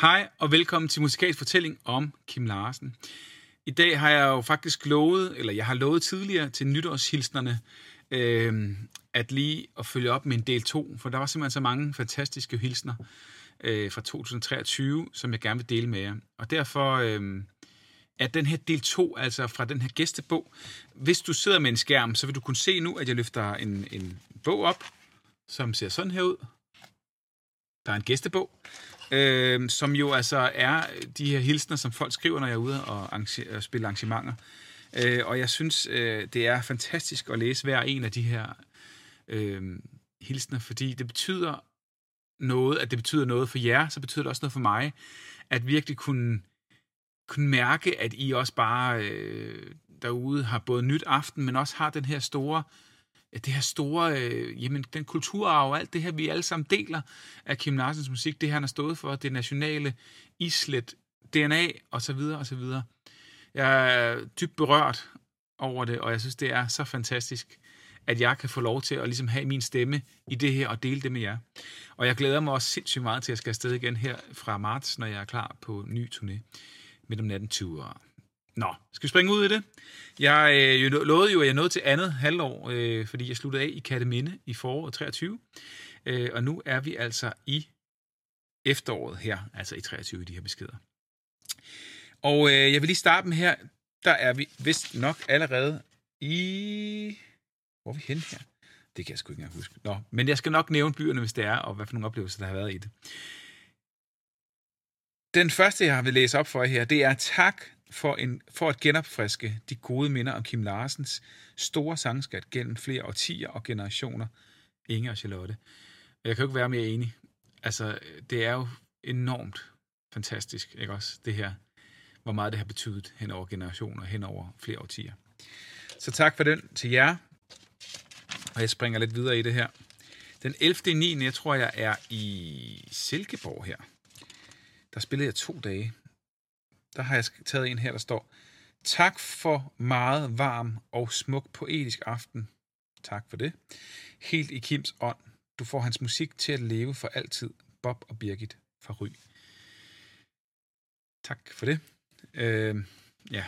Hej og velkommen til Musikalsk Fortælling om Kim Larsen. I dag har jeg jo faktisk lovet, eller jeg har lovet tidligere til nytårshilsnerne, øh, at lige at følge op med en del 2, for der var simpelthen så mange fantastiske hilsner øh, fra 2023, som jeg gerne vil dele med jer. Og derfor øh, er den her del 2, altså fra den her gæstebog. Hvis du sidder med en skærm, så vil du kunne se nu, at jeg løfter en, en bog op, som ser sådan her ud. Der er en gæstebog, øh, som jo altså er de her hilsner, som folk skriver, når jeg er ude og, arrange- og spille arrangementer. Øh, og jeg synes, øh, det er fantastisk at læse hver en af de her øh, hilsner, fordi det betyder noget, at det betyder noget for jer, så betyder det også noget for mig, at virkelig kunne, kunne mærke, at I også bare øh, derude har både nyt aften, men også har den her store det her store, øh, jamen den kulturarv, alt det her, vi alle sammen deler af Kim Larsens musik, det han har stået for, det nationale islet, DNA og så videre og så videre. Jeg er dybt berørt over det, og jeg synes, det er så fantastisk, at jeg kan få lov til at ligesom have min stemme i det her og dele det med jer. Og jeg glæder mig også sindssygt meget til, at jeg skal afsted igen her fra marts, når jeg er klar på ny turné midt om natten 20 år. Nå, skal vi springe ud i det? Jeg øh, lovede jo, at jeg nåede til andet halvår, øh, fordi jeg sluttede af i Katteminde i foråret 23. Øh, og nu er vi altså i efteråret her, altså i 23 i de her beskeder. Og øh, jeg vil lige starte med her, der er vi vist nok allerede i... Hvor er vi henne her? Det kan jeg sgu ikke engang huske. Nå, men jeg skal nok nævne byerne, hvis det er, og hvad for nogle oplevelser, der har været i det. Den første, jeg har vil læse op for jer her, det er tak for, en, for at genopfriske de gode minder om Kim Larsens store sangskat gennem flere årtier og generationer, Inge og Charlotte. Jeg kan jo ikke være mere enig. Altså, det er jo enormt fantastisk, ikke også, det her, hvor meget det har betydet hen over generationer, hen over flere årtier. Så tak for den til jer, og jeg springer lidt videre i det her. Den 11. 9. jeg tror, jeg er i Silkeborg her. Der spillede jeg to dage der har jeg taget en her, der står, Tak for meget varm og smuk poetisk aften. Tak for det. Helt i Kims ånd. Du får hans musik til at leve for altid. Bob og Birgit fra Ry. Tak for det. Øh, ja,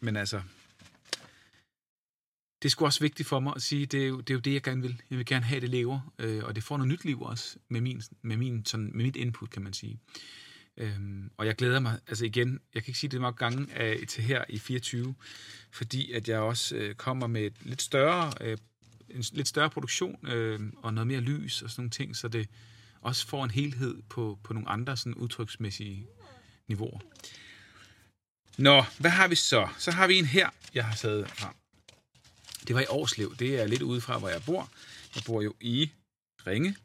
men altså, det er sgu også vigtigt for mig at sige, det er jo det, er jo det jeg gerne vil. Jeg vil gerne have, det lever, øh, og det får noget nyt liv også, med, min, med, min, sådan, med mit input, kan man sige. Øhm, og jeg glæder mig, altså igen, jeg kan ikke sige det mange gange af, til her i 24, fordi at jeg også øh, kommer med et lidt større, øh, en lidt større produktion øh, og noget mere lys og sådan nogle ting, så det også får en helhed på, på nogle andre sådan udtryksmæssige niveauer. Nå, hvad har vi så? Så har vi en her, jeg har taget frem. Det var i Årslev. Det er lidt udefra, hvor jeg bor. Jeg bor jo i Ringe,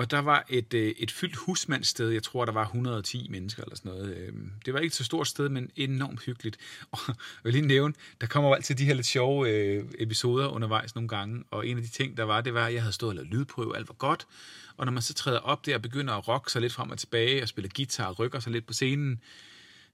og der var et, øh, et fyldt husmandssted. Jeg tror, der var 110 mennesker eller sådan noget. Øhm, det var ikke så stort sted, men enormt hyggeligt. Og jeg vil lige nævne, der kommer jo altid de her lidt sjove øh, episoder undervejs nogle gange. Og en af de ting, der var, det var, at jeg havde stået og lavet lydprøve, alt var godt. Og når man så træder op der og begynder at rocke sig lidt frem og tilbage og spille guitar og rykker sig lidt på scenen,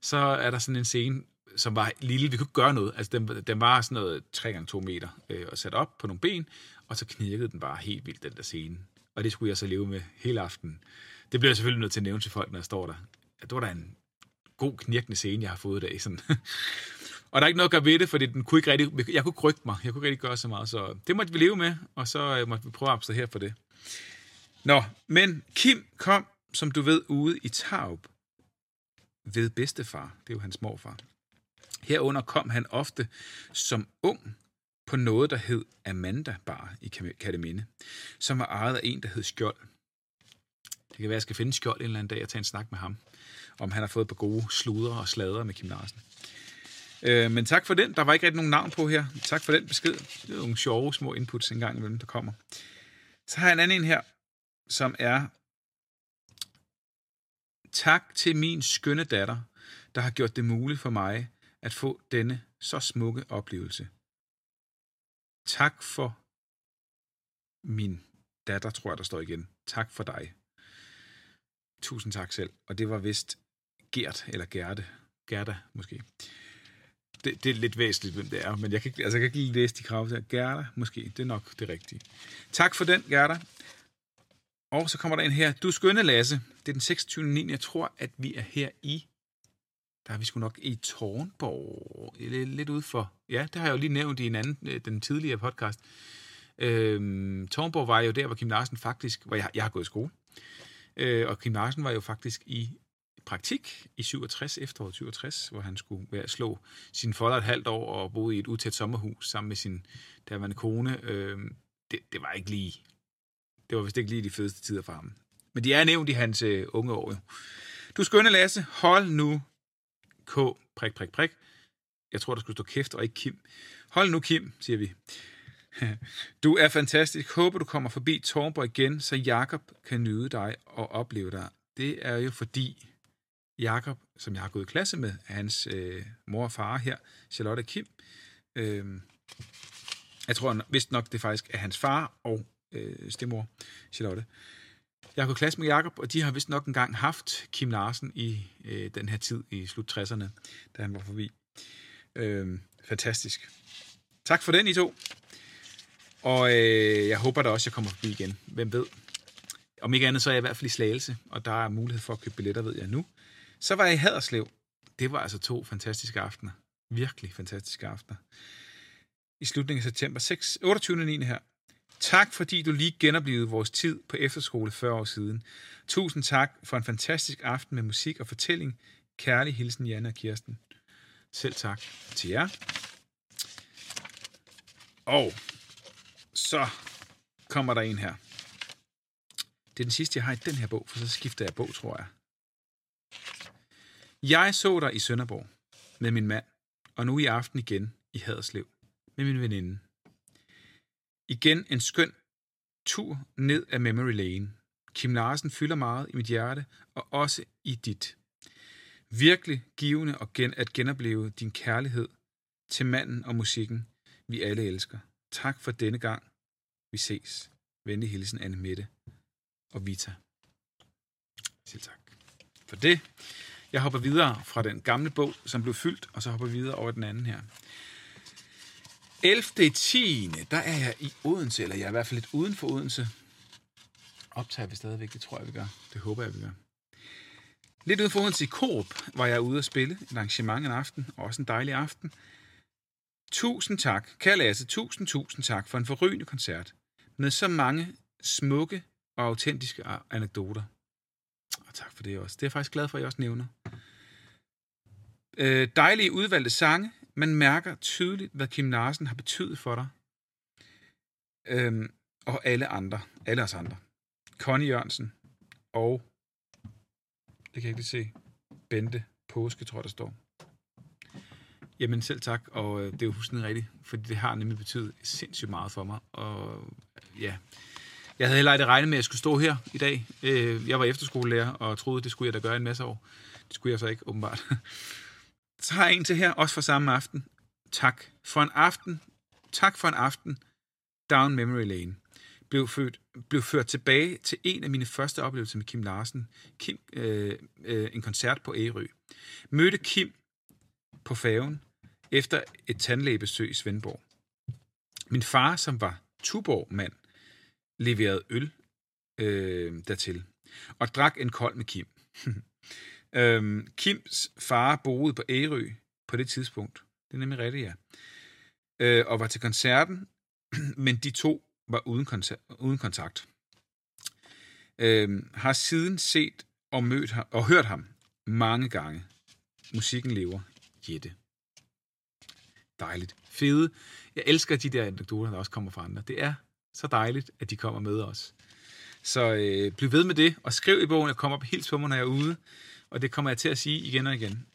så er der sådan en scene, som var lille. Vi kunne ikke gøre noget. Altså, den, den var sådan noget 3x2 meter øh, og sat op på nogle ben, og så knirkede den bare helt vildt, den der scene og det skulle jeg så leve med hele aftenen. Det bliver jeg selvfølgelig nødt til at nævne til folk, når jeg står der. Det var da en god knirkende scene, jeg har fået i dag. Sådan. og der er ikke noget at gøre ved det, for den kunne ikke rigtig, jeg kunne ikke rykke mig. Jeg kunne ikke rigtig gøre så meget, så det måtte vi leve med, og så øh, måtte vi prøve at her for det. Nå, men Kim kom, som du ved, ude i Taub ved bedstefar. Det er jo hans morfar. Herunder kom han ofte som ung på noget, der hed Amanda Bar i Kateminde, som var ejet af en, der hed Skjold. Det kan være, at jeg skal finde Skjold en eller anden dag og tage en snak med ham, om han har fået på gode sluder og slader med Kim Larsen. Øh, men tak for den. Der var ikke rigtig nogen navn på her. Tak for den besked. Det er nogle sjove små inputs engang imellem, der kommer. Så har jeg en anden en her, som er Tak til min skønne datter, der har gjort det muligt for mig at få denne så smukke oplevelse. Tak for min datter, tror jeg, der står igen. Tak for dig. Tusind tak selv. Og det var vist Gert, eller Gerte. Gerda, måske. Det, det er lidt væsentligt, hvem det er, men jeg kan, altså, jeg kan ikke lige læse de krav. der. Gerda, måske. Det er nok det rigtige. Tak for den, Gerda. Og så kommer der en her. Du skønne, Lasse. Det er den 26. 9. Jeg tror, at vi er her i... Der er vi sgu nok i Tårnborg. Lidt, ude for... Ja, det har jeg jo lige nævnt i en anden, øh, den tidligere podcast. Øhm, Tårnborg var jo der, hvor Kim Larsen faktisk... Hvor jeg, jeg har gået i skole. Øh, og Kim Larsen var jo faktisk i praktik i 67, efteråret 67, hvor han skulle være, slå sin folder et halvt år og bo i et utæt sommerhus sammen med sin derværende kone. Øh, det, det var ikke lige det var vist ikke lige de fedeste tider for ham. Men de er nævnt i hans øh, unge år. Jo. Du skønne, Lasse. Hold nu K, prik, prik, prik. Jeg tror, der skulle stå kæft og ikke Kim. Hold nu, Kim, siger vi. Du er fantastisk. Håber, du kommer forbi Tornborg igen, så Jakob kan nyde dig og opleve dig. Det er jo fordi Jakob, som jeg har gået i klasse med, er hans øh, mor og far her, Charlotte Kim. Øh, jeg tror vist nok, det faktisk er hans far og øh, stemor, Charlotte. Jeg har gået klasse med Jakob, og de har vist nok engang haft Kim Larsen i øh, den her tid i slut 60'erne, da han var forbi. Øh, fantastisk. Tak for den, I to. Og øh, jeg håber da også, jeg kommer forbi igen. Hvem ved? Om ikke andet, så er jeg i hvert fald i Slagelse, og der er mulighed for at købe billetter, ved jeg nu. Så var jeg i Haderslev. Det var altså to fantastiske aftener. Virkelig fantastiske aftener. I slutningen af september 6, 28. 9. her. Tak fordi du lige genoplevede vores tid på efterskole 40 år siden. Tusind tak for en fantastisk aften med musik og fortælling. Kærlig hilsen, Janne og Kirsten. Selv tak til jer. Og så kommer der en her. Det er den sidste, jeg har i den her bog, for så skifter jeg bog, tror jeg. Jeg så dig i Sønderborg med min mand, og nu i aften igen i Haderslev med min veninde. Igen en skøn tur ned ad memory lane. Kim Larsen fylder meget i mit hjerte, og også i dit. Virkelig givende og gen at genopleve din kærlighed til manden og musikken, vi alle elsker. Tak for denne gang. Vi ses. Venlig hilsen, Anne Mette og Vita. Selv tak for det. Jeg hopper videre fra den gamle bog, som blev fyldt, og så hopper videre over den anden her. 11. 10. Der er jeg i Odense, eller jeg er i hvert fald lidt uden for Odense. Optager vi stadigvæk, det tror jeg, vi gør. Det håber jeg, vi gør. Lidt uden for Odense i Korp var jeg ude at spille et arrangement en aften, også en dejlig aften. Tusind tak, kære Lasse, tusind, tusind tak for en forrygende koncert med så mange smukke og autentiske anekdoter. Og tak for det også. Det er jeg faktisk glad for, at I også nævner. Øh, dejlige udvalgte sange, man mærker tydeligt, hvad Kim Larsen har betydet for dig. Øhm, og alle andre. Alle os andre. Connie Jørgensen og, det kan jeg ikke lige se, Bente Påske, tror jeg, der står. Jamen selv tak, og øh, det er jo fuldstændig rigtigt, fordi det har nemlig betydet sindssygt meget for mig. Og ja, jeg havde heller ikke regnet med, at jeg skulle stå her i dag. Øh, jeg var efterskolelærer og troede, det skulle jeg da gøre en masse år. Det skulle jeg så ikke, åbenbart. tager en til her, også for samme aften. Tak for en aften. Tak for en aften. Down Memory Lane. Blev, født, blev ført tilbage til en af mine første oplevelser med Kim Larsen. Kim, øh, øh, en koncert på Ærø. Mødte Kim på færgen efter et tandlægebesøg i Svendborg. Min far, som var Tuborg-mand, leverede øl øh, dertil og drak en kold med Kim. Øhm, Kims far boede på Ærø på det tidspunkt. Det er nemlig rigtigt, ja. Øh, og var til koncerten, men de to var uden, kontakt. Uden kontakt. Øhm, har siden set og mødt ham, og hørt ham mange gange. Musikken lever. Jette. Dejligt. Fede. Jeg elsker de der anekdoter, der også kommer fra andre. Det er så dejligt, at de kommer med os. Så øh, bliv ved med det, og skriv i bogen, jeg kommer op helt på mig, når jeg er ude og det kommer jeg til at sige igen og igen.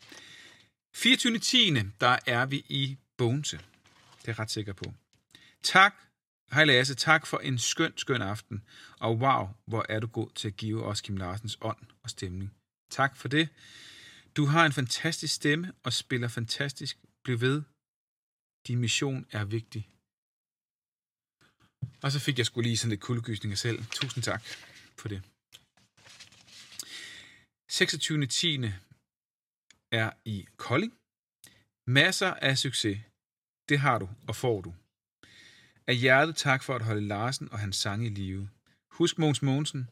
24.10. der er vi i Bogense. Det er jeg ret sikker på. Tak, hej Lasse, tak for en skøn, skøn aften. Og wow, hvor er du god til at give os Kim Larsens ånd og stemning. Tak for det. Du har en fantastisk stemme og spiller fantastisk. Bliv ved. Din mission er vigtig. Og så fik jeg skulle lige sådan lidt kuldegysninger selv. Tusind tak for det. 26.10. er i Kolding. Masser af succes. Det har du og får du. Af hjertet tak for at holde Larsen og hans sang i live. Husk Måns Mogensen.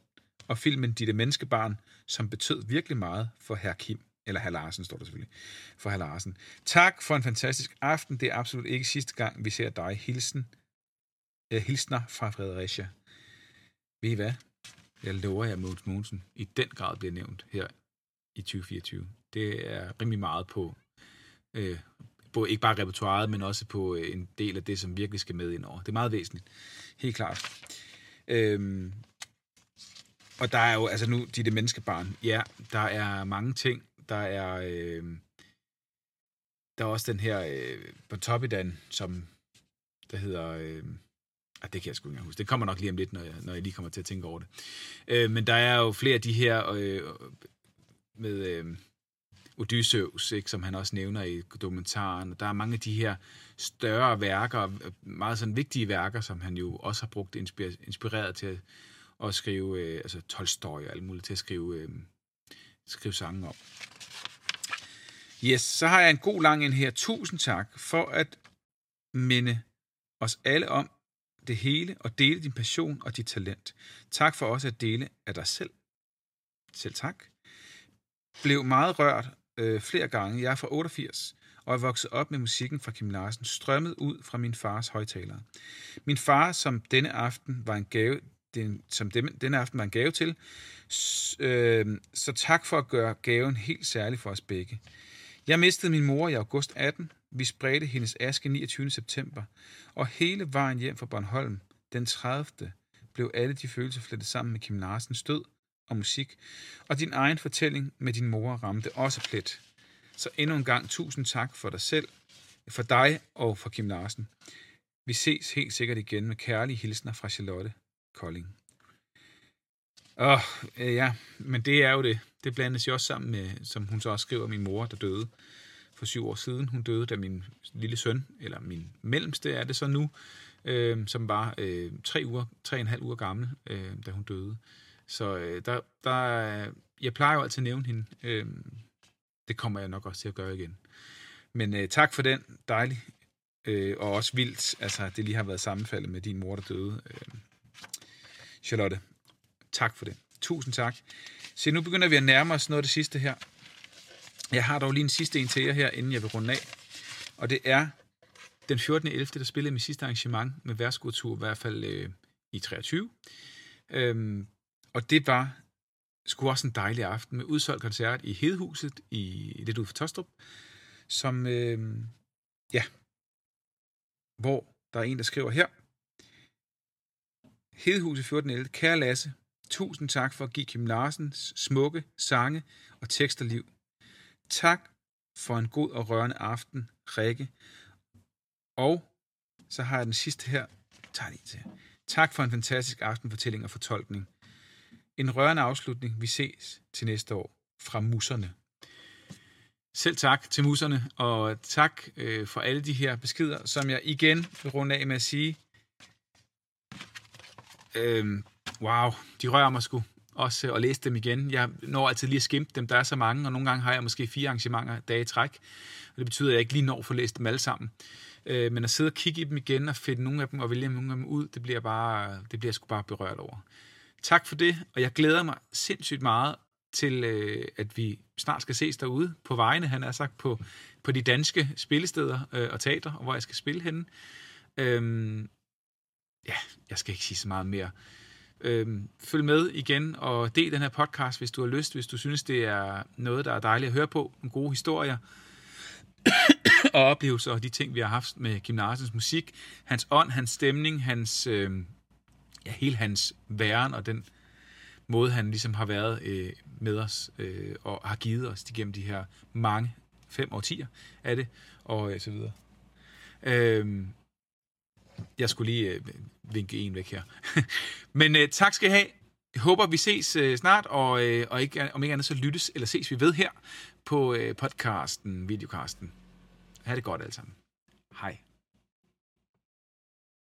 og filmen Ditte Menneskebarn, som betød virkelig meget for herr Kim. Eller herr Larsen, står der selvfølgelig. For herr Larsen. Tak for en fantastisk aften. Det er absolut ikke sidste gang, vi ser dig. Hilsen. Øh, hilsner fra Fredericia. Ved I hvad? Jeg lover jer, Mogens Mogensen i den grad bliver nævnt her i 2024. Det er rimelig meget på, øh, på ikke bare repertoireet, men også på øh, en del af det, som virkelig skal med ind over. Det er meget væsentligt. Helt klart. Øhm, og der er jo, altså nu, de det menneskebarn, ja, der er mange ting. Der er, øh, der er også den her øh, Pontoppidan, som der hedder, øh, Ah, det kan jeg sgu ikke huske. Det kommer nok lige om lidt, når jeg, når jeg lige kommer til at tænke over det. Øh, men der er jo flere af de her øh, med øh, Odysseus, ikke, som han også nævner i dokumentaren. Der er mange af de her større værker, meget sådan vigtige værker, som han jo også har brugt inspireret til at, at skrive, øh, altså Tolstoy og alt muligt, til at skrive, øh, skrive sange om. Yes, så har jeg en god lang en her. Tusind tak for at minde os alle om, det hele og dele din passion og dit talent. Tak for også at dele af dig selv. Selv tak. Blev meget rørt øh, flere gange. Jeg er fra 88 og er vokset op med musikken fra Kim Larsen, strømmet ud fra min fars højtalere. Min far, som denne aften var en gave, den, som dem, denne aften var en gave til, s, øh, så tak for at gøre gaven helt særlig for os begge. Jeg mistede min mor i august 18, vi spredte hendes aske 29. september, og hele vejen hjem fra Bornholm, den 30. blev alle de følelser flettet sammen med Kim Larsens død og musik, og din egen fortælling med din mor ramte også plet. Så endnu en gang tusind tak for dig selv, for dig og for Kim Larsen. Vi ses helt sikkert igen med kærlige hilsner fra Charlotte Kolding. Åh, ja, men det er jo det. Det blandes jo også sammen med, som hun så også skriver, min mor, der døde for syv år siden. Hun døde, da min lille søn, eller min mellemste er det så nu, øh, som var øh, tre uger, tre og en halv uger gammel, øh, da hun døde. Så øh, der, der, jeg plejer jo altid at nævne hende. Øh, det kommer jeg nok også til at gøre igen. Men øh, tak for den. Dejlig. Øh, og også vildt, altså det lige har været sammenfaldet med din mor, der døde. Øh, Charlotte, tak for det. Tusind tak. Se, nu begynder vi at nærme os noget af det sidste her. Jeg har dog lige en sidste en til jer her, inden jeg vil runde af. Og det er den 14.11., der spillede mit sidste arrangement med værtskultur, i hvert fald øh, i 23. Øhm, og det var sgu også en dejlig aften med udsolgt koncert i Hedhuset, i lidt ude for Tostrup, som, øh, ja, hvor der er en, der skriver her. Hedhuset 14.11. Kære Lasse, tusind tak for at give Kim Larsens smukke sange og teksterliv Tak for en god og rørende aften, Rikke. Og så har jeg den sidste her. Tag lige til. Tak for en fantastisk aftenfortælling og fortolkning. En rørende afslutning. Vi ses til næste år fra Musserne. Selv tak til musserne, og tak øh, for alle de her beskeder, som jeg igen vil runde af med at sige. Øh, wow, de rører mig sgu også at læse dem igen. Jeg når altid lige at skimpe dem, der er så mange, og nogle gange har jeg måske fire arrangementer dage i træk, og det betyder, at jeg ikke lige når at få læst dem alle sammen. Øh, men at sidde og kigge i dem igen og finde nogle af dem og vælge nogle af dem ud, det bliver, bare, det bliver jeg sgu bare berørt over. Tak for det, og jeg glæder mig sindssygt meget til, øh, at vi snart skal ses derude på vejene, han er sagt, på, på de danske spillesteder øh, og teater, hvor jeg skal spille henne. Øhm, ja, jeg skal ikke sige så meget mere. Øhm, følg med igen og del den her podcast, hvis du har lyst, hvis du synes, det er noget, der er dejligt at høre på, nogle gode historier og oplevelser og de ting, vi har haft med Kim Larsens musik, hans ånd, hans stemning, hans, øh, ja, hele hans væren og den måde, han ligesom har været øh, med os øh, og har givet os igennem de her mange, fem årtier af det, og øh, så videre. Øh, jeg skulle lige øh, vinke en væk her. Men øh, tak skal I have. Jeg håber, vi ses øh, snart, og, øh, og ikke, om ikke andet så lyttes, eller ses vi ved her på øh, podcasten, videocasten. Ha' det godt alle sammen. Hej.